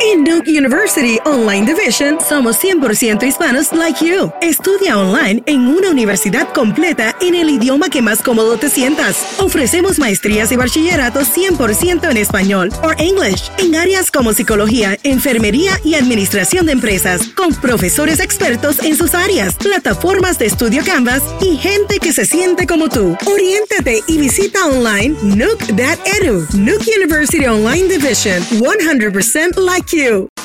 En Duke University Online Division somos 100% hispanos like you. Estudia online en una universidad completa en el idioma que más cómodo te sientas. Ofrecemos maestrías y bachilleratos 100% en español o English en áreas como psicología, enfermería y administración de empresas, con profesores expertos en sus áreas, plataformas de estudio Canvas y gente que se siente como tú. Oriéntate y visita online Nook.edu. Nook University Online Division 100% like you.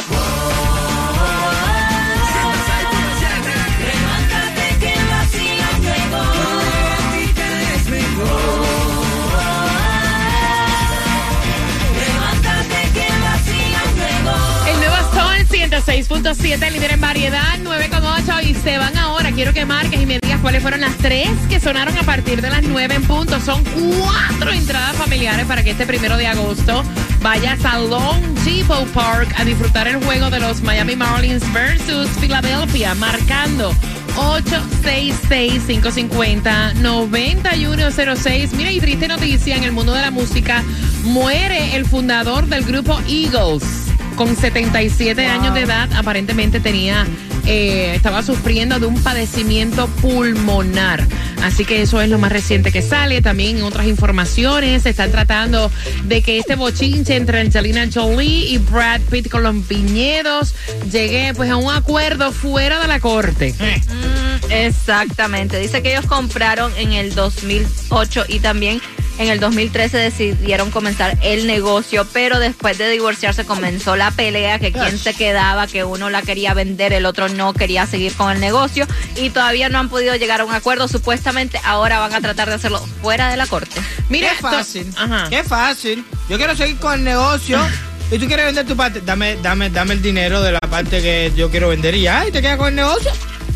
6.7, líder en variedad, 9.8 y se van ahora. Quiero que marques y me digas cuáles fueron las tres que sonaron a partir de las 9 en punto. Son cuatro entradas familiares para que este primero de agosto vayas a Long Depot Park a disfrutar el juego de los Miami Marlins versus Philadelphia, marcando 866-550-9106. Mira, y triste noticia en el mundo de la música, muere el fundador del grupo Eagles. Con 77 años de edad, aparentemente tenía, eh, estaba sufriendo de un padecimiento pulmonar. Así que eso es lo más reciente que sale. También en otras informaciones se están tratando de que este bochinche entre Angelina Jolie y Brad Pitt con los viñedos llegue pues a un acuerdo fuera de la corte. Mm, exactamente. Dice que ellos compraron en el 2008 y también en el 2013 decidieron comenzar el negocio, pero después de divorciarse comenzó la pelea, que quién se quedaba, que uno la quería vender, el otro no quería seguir con el negocio y todavía no han podido llegar a un acuerdo. Supuestamente ahora van a tratar de hacerlo fuera de la corte. Mira, Qué esto- fácil. Ajá. Qué fácil. Yo quiero seguir con el negocio. Y tú quieres vender tu parte. Dame, dame, dame el dinero de la parte que yo quiero vender y ya. Y te quedas con el negocio.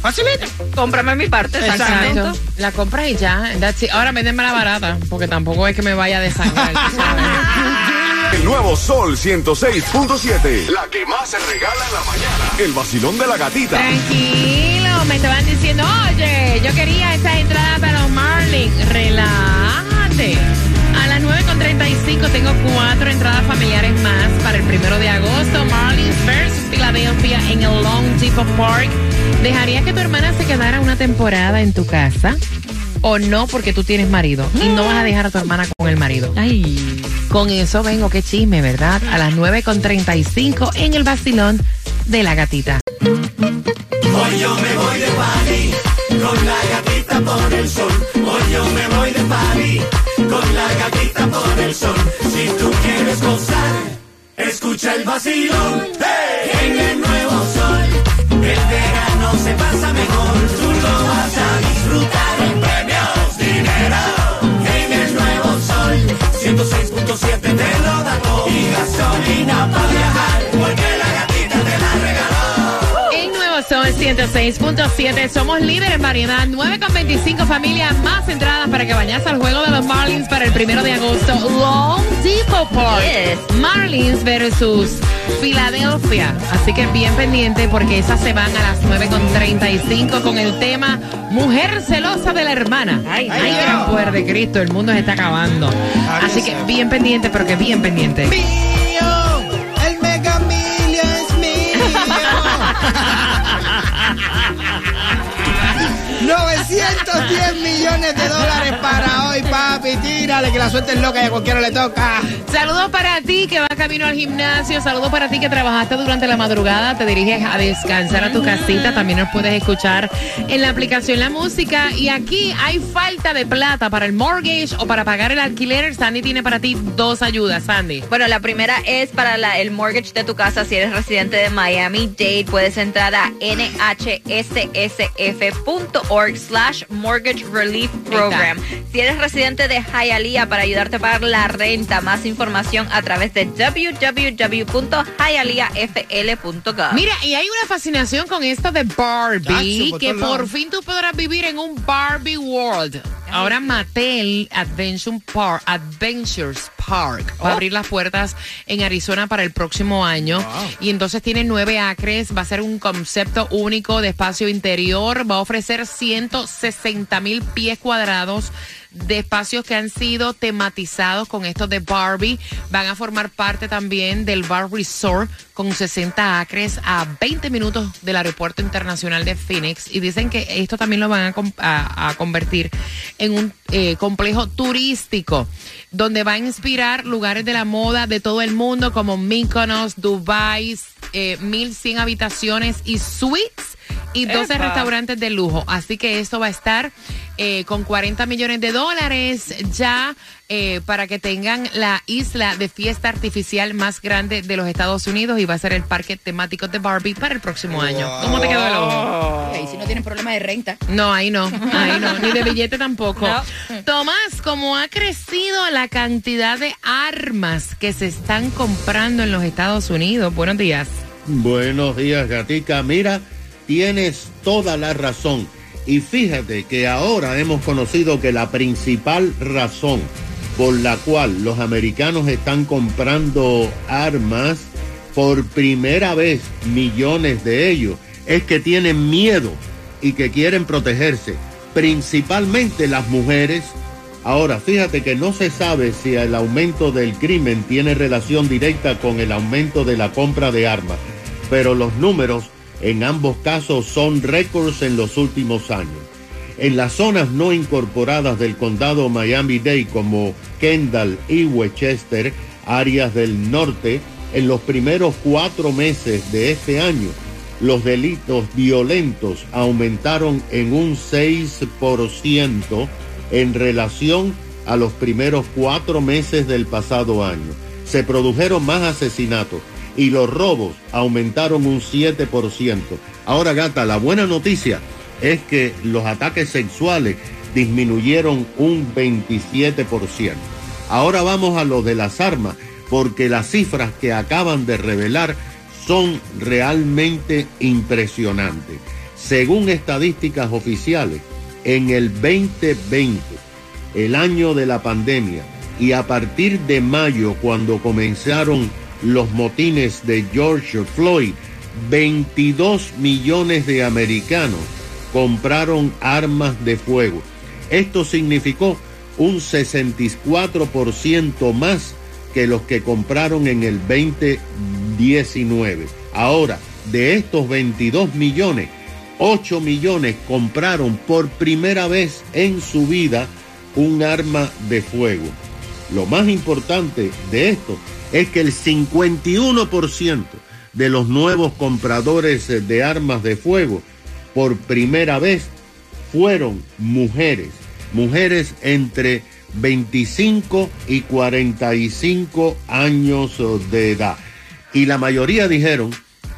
Facilita. Cómprame mi parte, Exacto. exactamente. Exacto. La compras y ya. that's it. Ahora véndeme la barata, porque tampoco es que me vaya a desangrar. El nuevo Sol 106.7. La que más se regala en la mañana. El vacilón de la gatita. Tranquilo, me estaban diciendo, oye, yo quería esas entradas para los Marlins. Relájate. A las 9.35 tengo cuatro entradas familiares más para el primero de agosto. Marlins versus Philadelphia en el Long Depot Park. ¿Dejarías que tu hermana se quedara una temporada en tu casa? ¿O no porque tú tienes marido? Y no vas a dejar a tu hermana con el marido. Ay. Con eso vengo, qué chisme, ¿verdad? A las 9.35 en el vacilón de la gatita. Hoy yo me voy de party con la gatita por el sol. Si tú quieres gozar, escucha el vacilón. ¡Hey! En el nuevo sol, el verano se pasa mejor. Tú lo vas a disfrutar con premios, dinero. En el nuevo sol, 106.7 te lo da todo. Y gasolina para viajar, porque la regaló. Sol 106.7 somos líderes en variedad. 9.25 familias más entradas para que vayas al juego de los Marlins para el primero de agosto. Long Depot Park. Yes. Marlins versus Filadelfia. Así que bien pendiente porque esas se van a las 9.35 con el tema Mujer celosa de la hermana. Ay, ay, gran poder de Cristo. El mundo se está acabando. Así que bien pendiente, pero que bien pendiente. 910 millones de dólares para hoy, papi. Tírale, que la suerte es loca y a cualquiera le toca. Saludos para ti que vas camino al gimnasio. Saludos para ti que trabajaste durante la madrugada. Te diriges a descansar a tu casita. También nos puedes escuchar en la aplicación La Música. Y aquí hay falta de plata para el mortgage o para pagar el alquiler. Sandy tiene para ti dos ayudas, Sandy. Bueno, la primera es para la- el mortgage de tu casa. Si eres residente de Miami Dade, puedes entrar a nhssf.org slash mortgage relief program. Si eres residente de Hialeah, para ayudarte a pagar la renta, más información a través de www.hialeahfl.gov. Mira, y hay una fascinación con esto de Barbie, Chacho, por que por fin tú podrás vivir en un Barbie World. Ahora Mattel Adventure Park, Adventures Park va a abrir las puertas en Arizona para el próximo año. Y entonces tiene nueve acres, va a ser un concepto único de espacio interior, va a ofrecer 160 mil pies cuadrados de espacios que han sido tematizados con estos de Barbie. Van a formar parte también del Bar Resort con 60 acres a 20 minutos del Aeropuerto Internacional de Phoenix. Y dicen que esto también lo van a convertir en un eh, complejo turístico donde va a inspirar lugares de la moda de todo el mundo como Mykonos, Dubai, eh, 1100 habitaciones y suites y 12 Epa. restaurantes de lujo. Así que esto va a estar eh, con 40 millones de dólares ya eh, para que tengan la isla de fiesta artificial más grande de los Estados Unidos y va a ser el parque temático de Barbie para el próximo año. ¿Cómo te quedó el ojo? Y ahí si no tienen problema de renta. No, ahí no, ahí no, ni de billete tampoco. No. Tomás, como ha crecido la cantidad de armas que se están comprando en los Estados Unidos, buenos días. Buenos días, Gatica. Mira, tienes toda la razón. Y fíjate que ahora hemos conocido que la principal razón por la cual los americanos están comprando armas por primera vez, millones de ellos, es que tienen miedo y que quieren protegerse, principalmente las mujeres. Ahora, fíjate que no se sabe si el aumento del crimen tiene relación directa con el aumento de la compra de armas, pero los números en ambos casos son récords en los últimos años. En las zonas no incorporadas del condado Miami-Dade como Kendall y Westchester, áreas del norte, en los primeros cuatro meses de este año, los delitos violentos aumentaron en un 6% en relación a los primeros cuatro meses del pasado año. Se produjeron más asesinatos y los robos aumentaron un 7%. Ahora, gata, la buena noticia es que los ataques sexuales disminuyeron un 27%. Ahora vamos a lo de las armas, porque las cifras que acaban de revelar son realmente impresionantes. Según estadísticas oficiales, en el 2020, el año de la pandemia, y a partir de mayo, cuando comenzaron los motines de George Floyd, 22 millones de americanos compraron armas de fuego. Esto significó un 64% más que los que compraron en el 2019. Ahora, de estos 22 millones, 8 millones compraron por primera vez en su vida un arma de fuego. Lo más importante de esto es que el 51% de los nuevos compradores de armas de fuego por primera vez fueron mujeres, mujeres entre 25 y 45 años de edad. Y la mayoría dijeron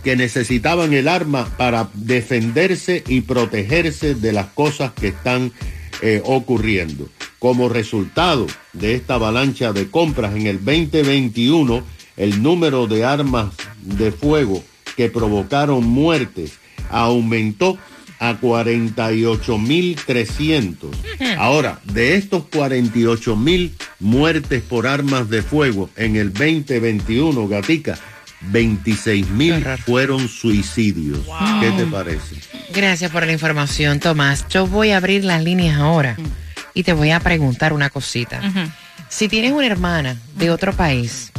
que necesitaban el arma para defenderse y protegerse de las cosas que están eh, ocurriendo. Como resultado de esta avalancha de compras en el 2021, el número de armas de fuego que provocaron muertes aumentó a 48.300. Ahora, de estos 48.000 muertes por armas de fuego en el 2021, Gatica, 26.000 fueron suicidios. ¿Qué te parece? Gracias por la información, Tomás. Yo voy a abrir las líneas ahora y te voy a preguntar una cosita. Si tienes una hermana de otro país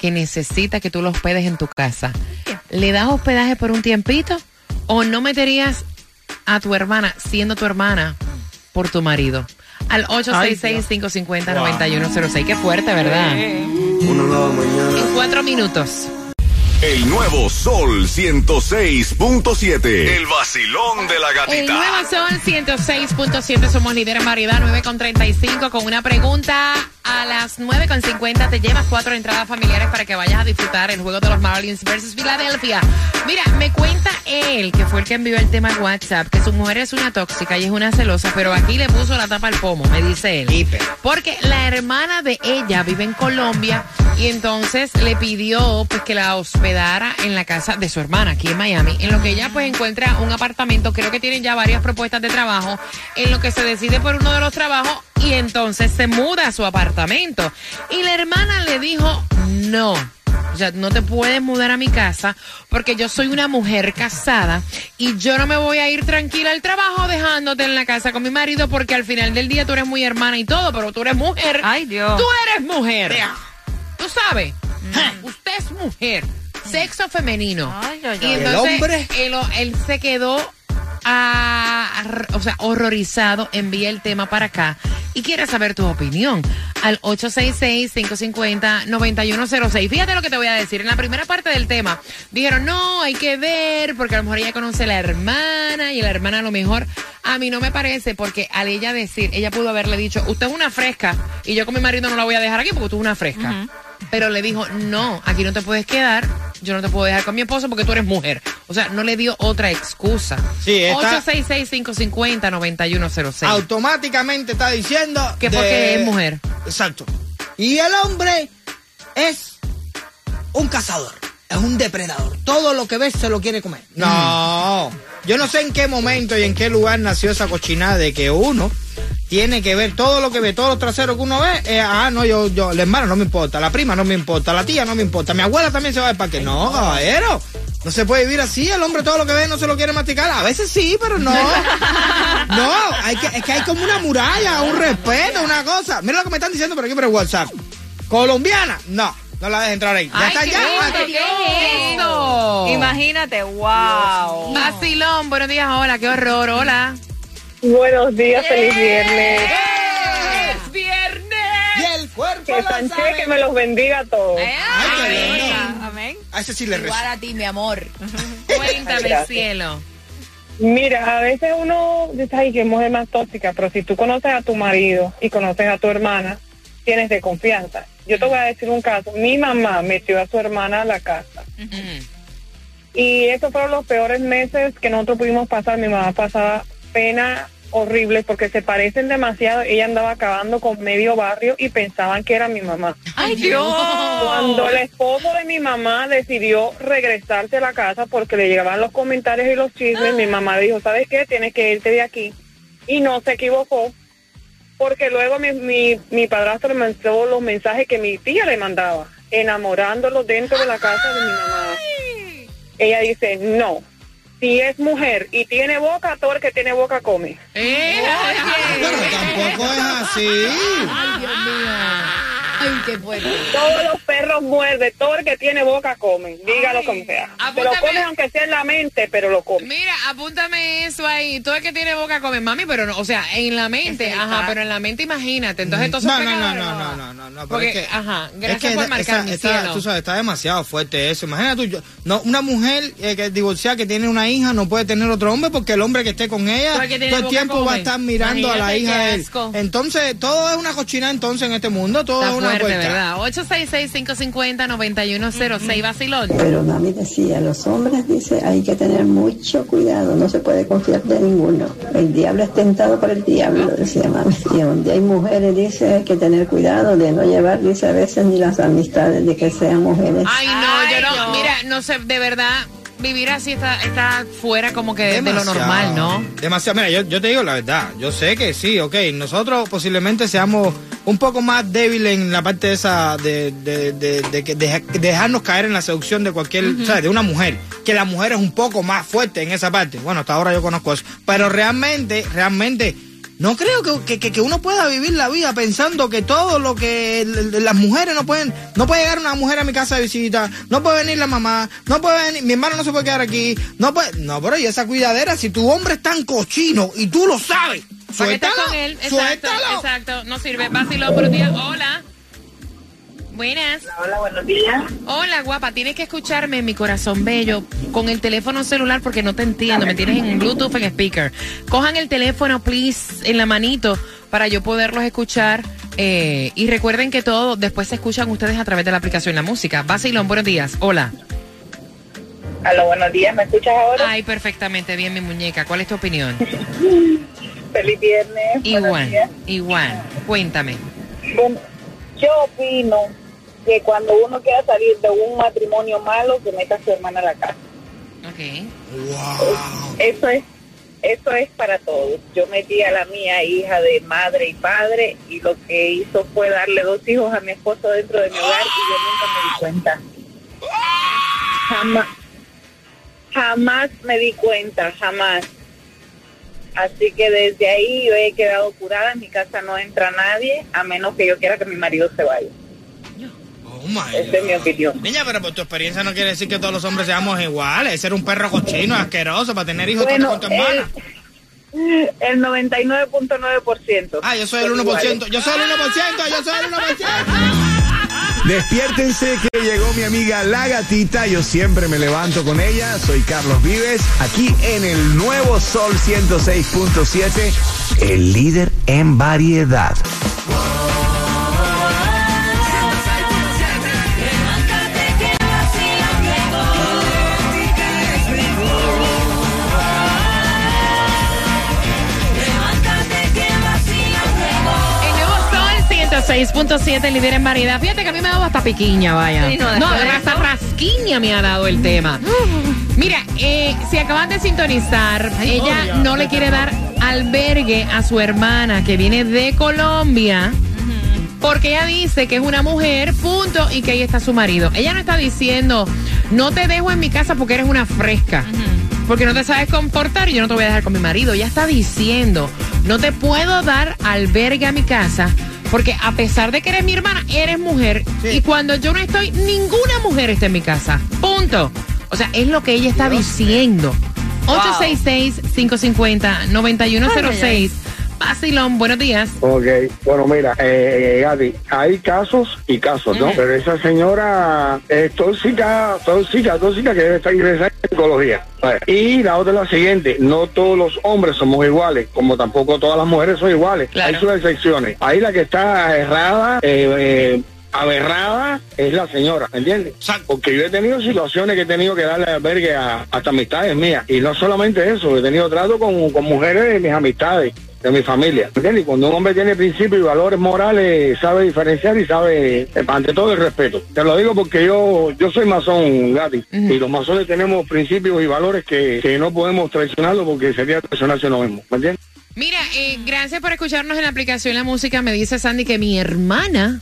que necesita que tú los hospedes en tu casa, ¿le das hospedaje por un tiempito o no meterías a tu hermana, siendo tu hermana, por tu marido? Al 866-550-9106. Qué fuerte, ¿verdad? En cuatro minutos. El nuevo Sol 106.7. El vacilón de la El gatita. nuevo Sol 106.7, somos líderes variedad, 9.35 con una pregunta. A las 9.50 te llevas cuatro entradas familiares para que vayas a disfrutar el juego de los Marlins versus Filadelfia. Mira, me cuenta él, que fue el que envió el tema WhatsApp, que su mujer es una tóxica y es una celosa, pero aquí le puso la tapa al pomo, me dice él. Porque la hermana de ella vive en Colombia y entonces le pidió pues que la hospede hospedara en la casa de su hermana aquí en Miami, en lo que ella pues encuentra un apartamento, creo que tienen ya varias propuestas de trabajo, en lo que se decide por uno de los trabajos y entonces se muda a su apartamento. Y la hermana le dijo, no. O sea, no te puedes mudar a mi casa porque yo soy una mujer casada y yo no me voy a ir tranquila al trabajo dejándote en la casa con mi marido porque al final del día tú eres muy hermana y todo, pero tú eres mujer. Ay, Dios. Tú eres mujer. Tú sabes, usted es mujer, sexo femenino. Ay, ay, y ay. entonces ¿El hombre? Él, él se quedó ah, ar- o sea, horrorizado, envía el tema para acá y quiere saber tu opinión al 866-550-9106. Fíjate lo que te voy a decir. En la primera parte del tema dijeron, no, hay que ver porque a lo mejor ella conoce a la hermana y la hermana a lo mejor a mí no me parece porque al ella decir, ella pudo haberle dicho, usted es una fresca y yo con mi marido no la voy a dejar aquí porque tú eres una fresca. Pero le dijo, no, aquí no te puedes quedar, yo no te puedo dejar con mi esposo porque tú eres mujer. O sea, no le dio otra excusa. Sí, está- 866-550-9106. Automáticamente está diciendo Que de- porque es mujer. Exacto. Y el hombre es un cazador, es un depredador. Todo lo que ve se lo quiere comer. No, yo no sé en qué momento y en qué lugar nació esa cochinada de que uno tiene que ver todo lo que ve, todos los traseros que uno ve. eh, ah, no, yo, yo, la hermana no me importa, la prima no me importa, la tía no me importa, mi abuela también se va del parque. No, caballero. No se puede vivir así, el hombre todo lo que ve no se lo quiere masticar. A veces sí, pero no. No, hay que, es que hay como una muralla, un respeto, una cosa. Mira lo que me están diciendo por aquí por el WhatsApp. Colombiana, no, no la dejes entrar ahí. Ya Ay, está qué ya. lindo, Aquí- ¿qué es esto? Imagínate, wow. Vacilón, buenos días, hola, qué horror, hola. Buenos días, feliz viernes. ¡Es viernes! Y el cuerpo Que Sánchez sabe. que me los bendiga a todos. Ay, qué lindo. Amén. A ese sí le rezo. Igual a ti, mi amor. Cuéntame, Gracias. cielo. Mira, a veces uno dice, ay, que mujer más tóxica, pero si tú conoces a tu marido y conoces a tu hermana, tienes de confianza. Yo te voy a decir un caso. Mi mamá metió a su hermana a la casa. Y esos fueron los peores meses que nosotros pudimos pasar. Mi mamá pasaba pena horrible porque se parecen demasiado. Ella andaba acabando con medio barrio y pensaban que era mi mamá. Ay, Dios. Cuando el esposo de mi mamá decidió regresarse a la casa porque le llegaban los comentarios y los chismes, mi mamá dijo, ¿sabes qué? Tienes que irte de aquí. Y no se equivocó porque luego mi, mi, mi padrastro le mandó los mensajes que mi tía le mandaba, enamorándolo dentro de la casa de mi mamá. Ella dice, no, si es mujer y tiene boca, todo el que tiene boca come. Eh, Pero tampoco es así. Ay, Dios mío. Ay, qué fuerte. Todos los perros muerden, todo el que tiene boca come, dígalo como sea. Apúntame. come aunque sea en la mente, pero lo come. Mira, apúntame eso ahí. Todo el que tiene boca come mami, pero no, o sea, en la mente, ajá, pero en la mente imagínate. Entonces, entonces No, no, no, no, no, no, no, no, pero Porque, es que- ajá, es gracias que por esa- marcar mi esa- cielo. Tú sabes, está demasiado fuerte eso. Imagínate tú, yo- no, una mujer eh, que es divorciada, que tiene una hija, no puede tener otro hombre porque el hombre que esté con ella Todo el tiempo va a estar mirando a la hija de él. Entonces, todo es una cochina entonces en este mundo, todo Está es una fuerte. ¿verdad? 866-550-9106, vacilón. Pero mami decía, los hombres, dice, hay que tener mucho cuidado, no se puede confiar de ninguno. El diablo es tentado por el diablo, decía mami. Y donde hay mujeres, dice, hay que tener cuidado de no llevar, dice, a veces ni las amistades de que sean mujeres. Ay, no, Ay, yo no, no. mira, no sé, de verdad, vivir así está, está fuera como que de lo normal, ¿no? Demasiado. Mira, yo, yo te digo la verdad. Yo sé que sí, ok. Nosotros posiblemente seamos un poco más débiles en la parte esa de, de, de, de que deja- dejarnos caer en la seducción de cualquier. De una mujer. Que la mujer es un poco más fuerte en esa parte. Bueno, hasta ahora yo conozco eso. Pero realmente, realmente. No creo que, que- que, uno pueda vivir la vida pensando que todo lo que las mujeres no pueden, no puede llegar una mujer a mi casa de visita, no puede venir la mamá, no puede venir, mi hermano no se puede quedar aquí, no puede, no, pero y esa cuidadera, si tu hombre es tan cochino y tú lo sabes, ¿Para qué estás suéltalo, con él? Exacto, suéltalo. exacto, no sirve. Vacilón, buenos días, hola. Buenas. Hola, buenos días. Hola, guapa, tienes que escucharme, mi corazón bello, con el teléfono celular porque no te entiendo, me tienes en Bluetooth, en speaker. Cojan el teléfono, please, en la manito para yo poderlos escuchar. eh, y recuerden que todo después se escuchan ustedes a través de la aplicación La Música. Basilón, buenos días. Hola. Hola, buenos días. ¿Me escuchas ahora? Ay, perfectamente bien, mi muñeca. ¿Cuál es tu opinión? Feliz viernes. Igual, igual. Cuéntame. Bueno, yo opino que cuando uno quiera salir de un matrimonio malo, que meta a su hermana a la casa. Eso es, eso es para todos. Yo metí a la mía hija de madre y padre y lo que hizo fue darle dos hijos a mi esposo dentro de mi hogar y yo nunca me di cuenta. Jamás, jamás me di cuenta, jamás. Así que desde ahí yo he quedado curada, en mi casa no entra nadie, a menos que yo quiera que mi marido se vaya. Oh my Esa es mi opinión. Niña, pero por tu experiencia no quiere decir que todos los hombres seamos iguales. Ser un perro cochino, asqueroso, para tener hijos Bueno, con tu hermana. El 99.9%. Ah, yo soy el 1%. Yo soy el 1%. Yo soy el 1%. Despiértense que llegó mi amiga La Gatita. Yo siempre me levanto con ella. Soy Carlos Vives, aquí en el nuevo Sol 106.7, el líder en variedad. 106.7, líder en variedad. Fíjate que a mí me ha dado hasta piquiña, vaya. Sí, no, hasta eso. rasquiña me ha dado el tema. Mira, eh, si acaban de sintonizar, ella no le quiere dar albergue a su hermana que viene de Colombia. Porque ella dice que es una mujer, punto, y que ahí está su marido. Ella no está diciendo, no te dejo en mi casa porque eres una fresca. Porque no te sabes comportar y yo no te voy a dejar con mi marido. Ella está diciendo, no te puedo dar albergue a mi casa porque a pesar de que eres mi hermana, eres mujer. Y cuando yo no estoy, ninguna mujer está en mi casa. Punto. O sea, es lo que ella está diciendo. 866-550-9106. Basilón, buenos días. Ok, bueno, mira, eh, hay casos y casos, ¿no? Pero esa señora es tóxica, tóxica, tóxica que debe estar ingresada en psicología. Y la otra es la siguiente, no todos los hombres somos iguales, como tampoco todas las mujeres son iguales. Hay sus excepciones. Ahí la que está errada, eh, eh, aberrada es la señora, ¿me entiendes? Porque yo he tenido situaciones que he tenido que darle albergue a, hasta amistades mías. Y no solamente eso, he tenido trato con, con mujeres de mis amistades, de mi familia. ¿me entiendes? Y cuando un hombre tiene principios y valores morales, sabe diferenciar y sabe, ante todo, el respeto. Te lo digo porque yo yo soy masón, Gati. Y los masones tenemos principios y valores que, que no podemos traicionarlos porque sería traicionarse uno mismo. ¿Me entiendes? Mira, eh, gracias por escucharnos en la aplicación La Música. Me dice Sandy que mi hermana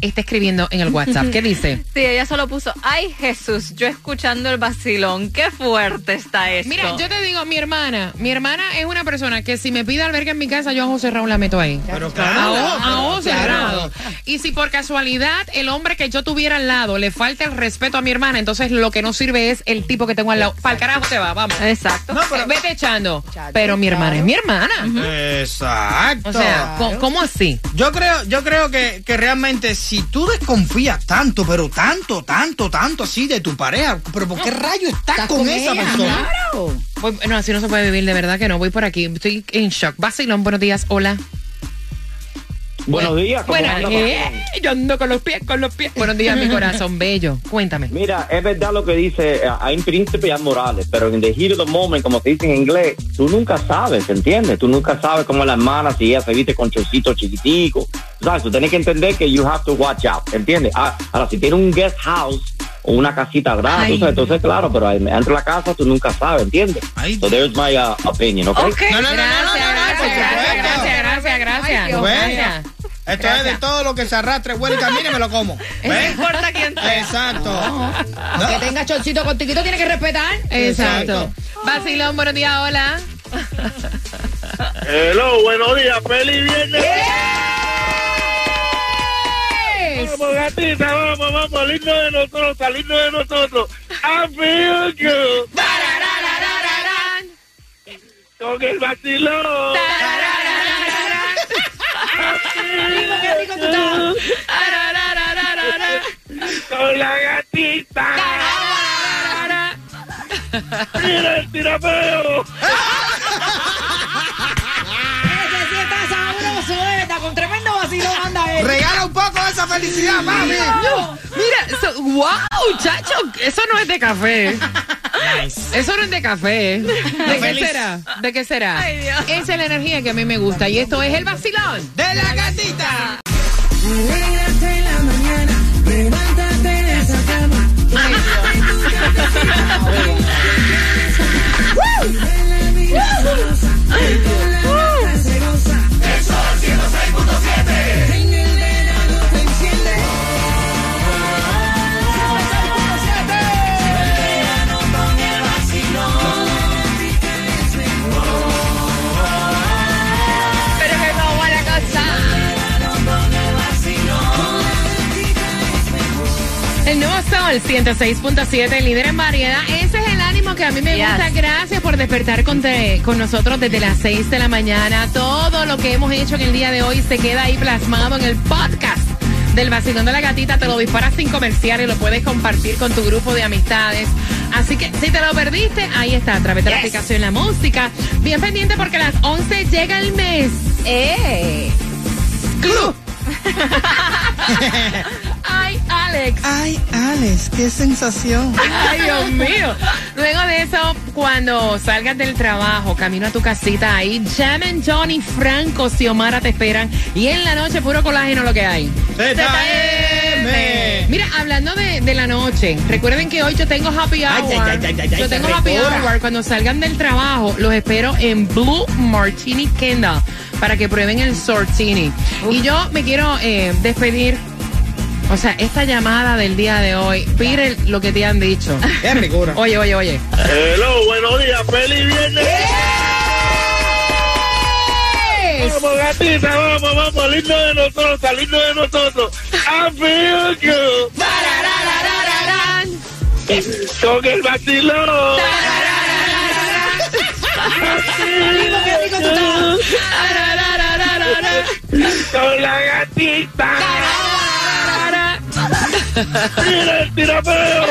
está escribiendo en el WhatsApp. ¿Qué dice? Sí, ella solo puso, ay Jesús, yo escuchando el vacilón, qué fuerte está esto. Mira, yo te digo, mi hermana, mi hermana es una persona que si me pide albergue en mi casa, yo a ojo cerrado la meto ahí. Pero A claro. ojo, a ojo claro. cerrado. Y si por casualidad el hombre que yo tuviera al lado le falta el respeto a mi hermana, entonces lo que no sirve es el tipo que tengo al lado. Para el carajo te va, vamos. Exacto. No, pero vete echando. Pero mi hermana es mi hermana. Exacto. O sea, ¿cómo, cómo así? Yo creo, yo creo que, que realmente si tú desconfías tanto, pero tanto, tanto, tanto así de tu pareja, pero ¿por qué rayo estás, con, esa persona? Voy- no, así no se puede vivir, de verdad que no. Voy por aquí. Estoy en shock. Vacilón, buenos días. Hola. Buenos días. ¿cómo Bueno, anda, eh, yo ando con los pies, con los pies. Buenos días, mi corazón bello. Cuéntame. Mira, es verdad lo que dice, eh, hay príncipes y hay morales, pero en the heat of the moment, como se dice en inglés, tú nunca sabes, ¿entiendes? Tú nunca sabes cómo la hermana, si ella se viste con chorcito chiquitico. ¿Sabes? Tú tienes que entender que you have to watch out, ¿entiendes? Ah, Ahora, si tienes un guest house o una casita grande, Ay. tú sabes, entonces claro, pero dentro de la casa tú nunca sabes, ¿entiendes? So there's my uh, opinion, ¿ok? Ok, gracias, gracias, gracias, gracias, gracias, gracias. Ay, bueno. Gracias. Esto es de todo lo que se arrastre, huele y camine y me lo como. No importa quién sea. Exacto. Que tenga chorcito contigo, tiene que respetar. Exacto. Vacilón, buenos días, hola. Hello, buenos días, feliz viernes. Vamos, gatita, vamos, vamos, salirnos de nosotros, salirnos de nosotros. I feel good. Con el vacilón. Con la gatita. Mira el tirapeo. Ese sí está sabroso. Está con tremendo vacilón, anda él. Regala un esa felicidad, mami. No, mira, so- wow, chacho, eso no es de café. Eso no es de café. ¿De qué feliz. será? ¿De qué será? Ay, Dios. Esa es la energía que a mí me gusta y esto es el vacilón. De la gatita. 106.7, líder en variedad. Ese es el ánimo que a mí me Yes. gusta. Gracias por despertar con, te- con nosotros desde las 6 de la mañana. Todo lo que hemos hecho en el día de hoy se queda ahí plasmado en el podcast del vacilón de la gatita. Te lo disparas sin comercial y lo puedes compartir con tu grupo de amistades. Así que si te lo perdiste, ahí está, a través de la aplicación La Música. Bien pendiente porque a las 11 llega el mes. ¡Eh! Club. Ay, Alex. Ay, Alex, qué sensación. Ay, Dios mío. Luego de eso, cuando salgas del trabajo, camino a tu casita, ahí, Jamen, Johnny, Franco, Xiomara te esperan. Y en la noche, puro colágeno lo que hay. ZM. Mira, hablando de, de la noche, recuerden que hoy yo tengo happy hour. Ay, ay, ay, ay, ay, yo tengo happy hour. Cuando salgan del trabajo, los espero en Blue Martini Kendall para que prueben el Sortini. Y yo me quiero eh, despedir. O sea, esta llamada del día de hoy, pide lo que te han dicho. Qué ricura. Oye, oye, oye. Hello, buenos días, feliz viernes. Vamos, gatita, vamos, vamos, lindo de nosotros, lindo de nosotros. I feel good. Con el vacilón. Con la gatita. Mira el tirapeo.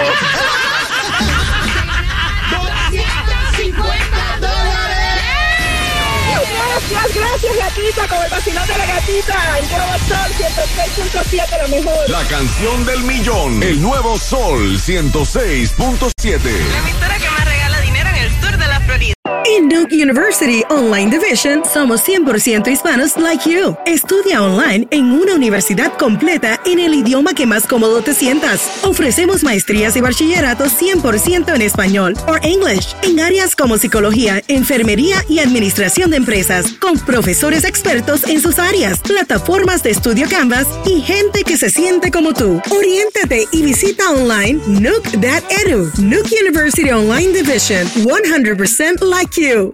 250 dólares. Gracias, gracias, gatita, con el vacilón de la gatita. El nuevo sol 106.7, la mejor. La canción del millón. El nuevo Sol 106.7. emisora que En Duke University Online Division somos 100% hispanos like you. Estudia online en una universidad completa en el idioma que más cómodo te sientas. Ofrecemos maestrías y bachilleratos 100% en español o English en áreas como psicología, enfermería y administración de empresas, con profesores expertos en sus áreas, plataformas de estudio Canvas y gente que se siente como tú. Oriéntate y visita online Nuke.edu. Nuke University Online Division 100% like you.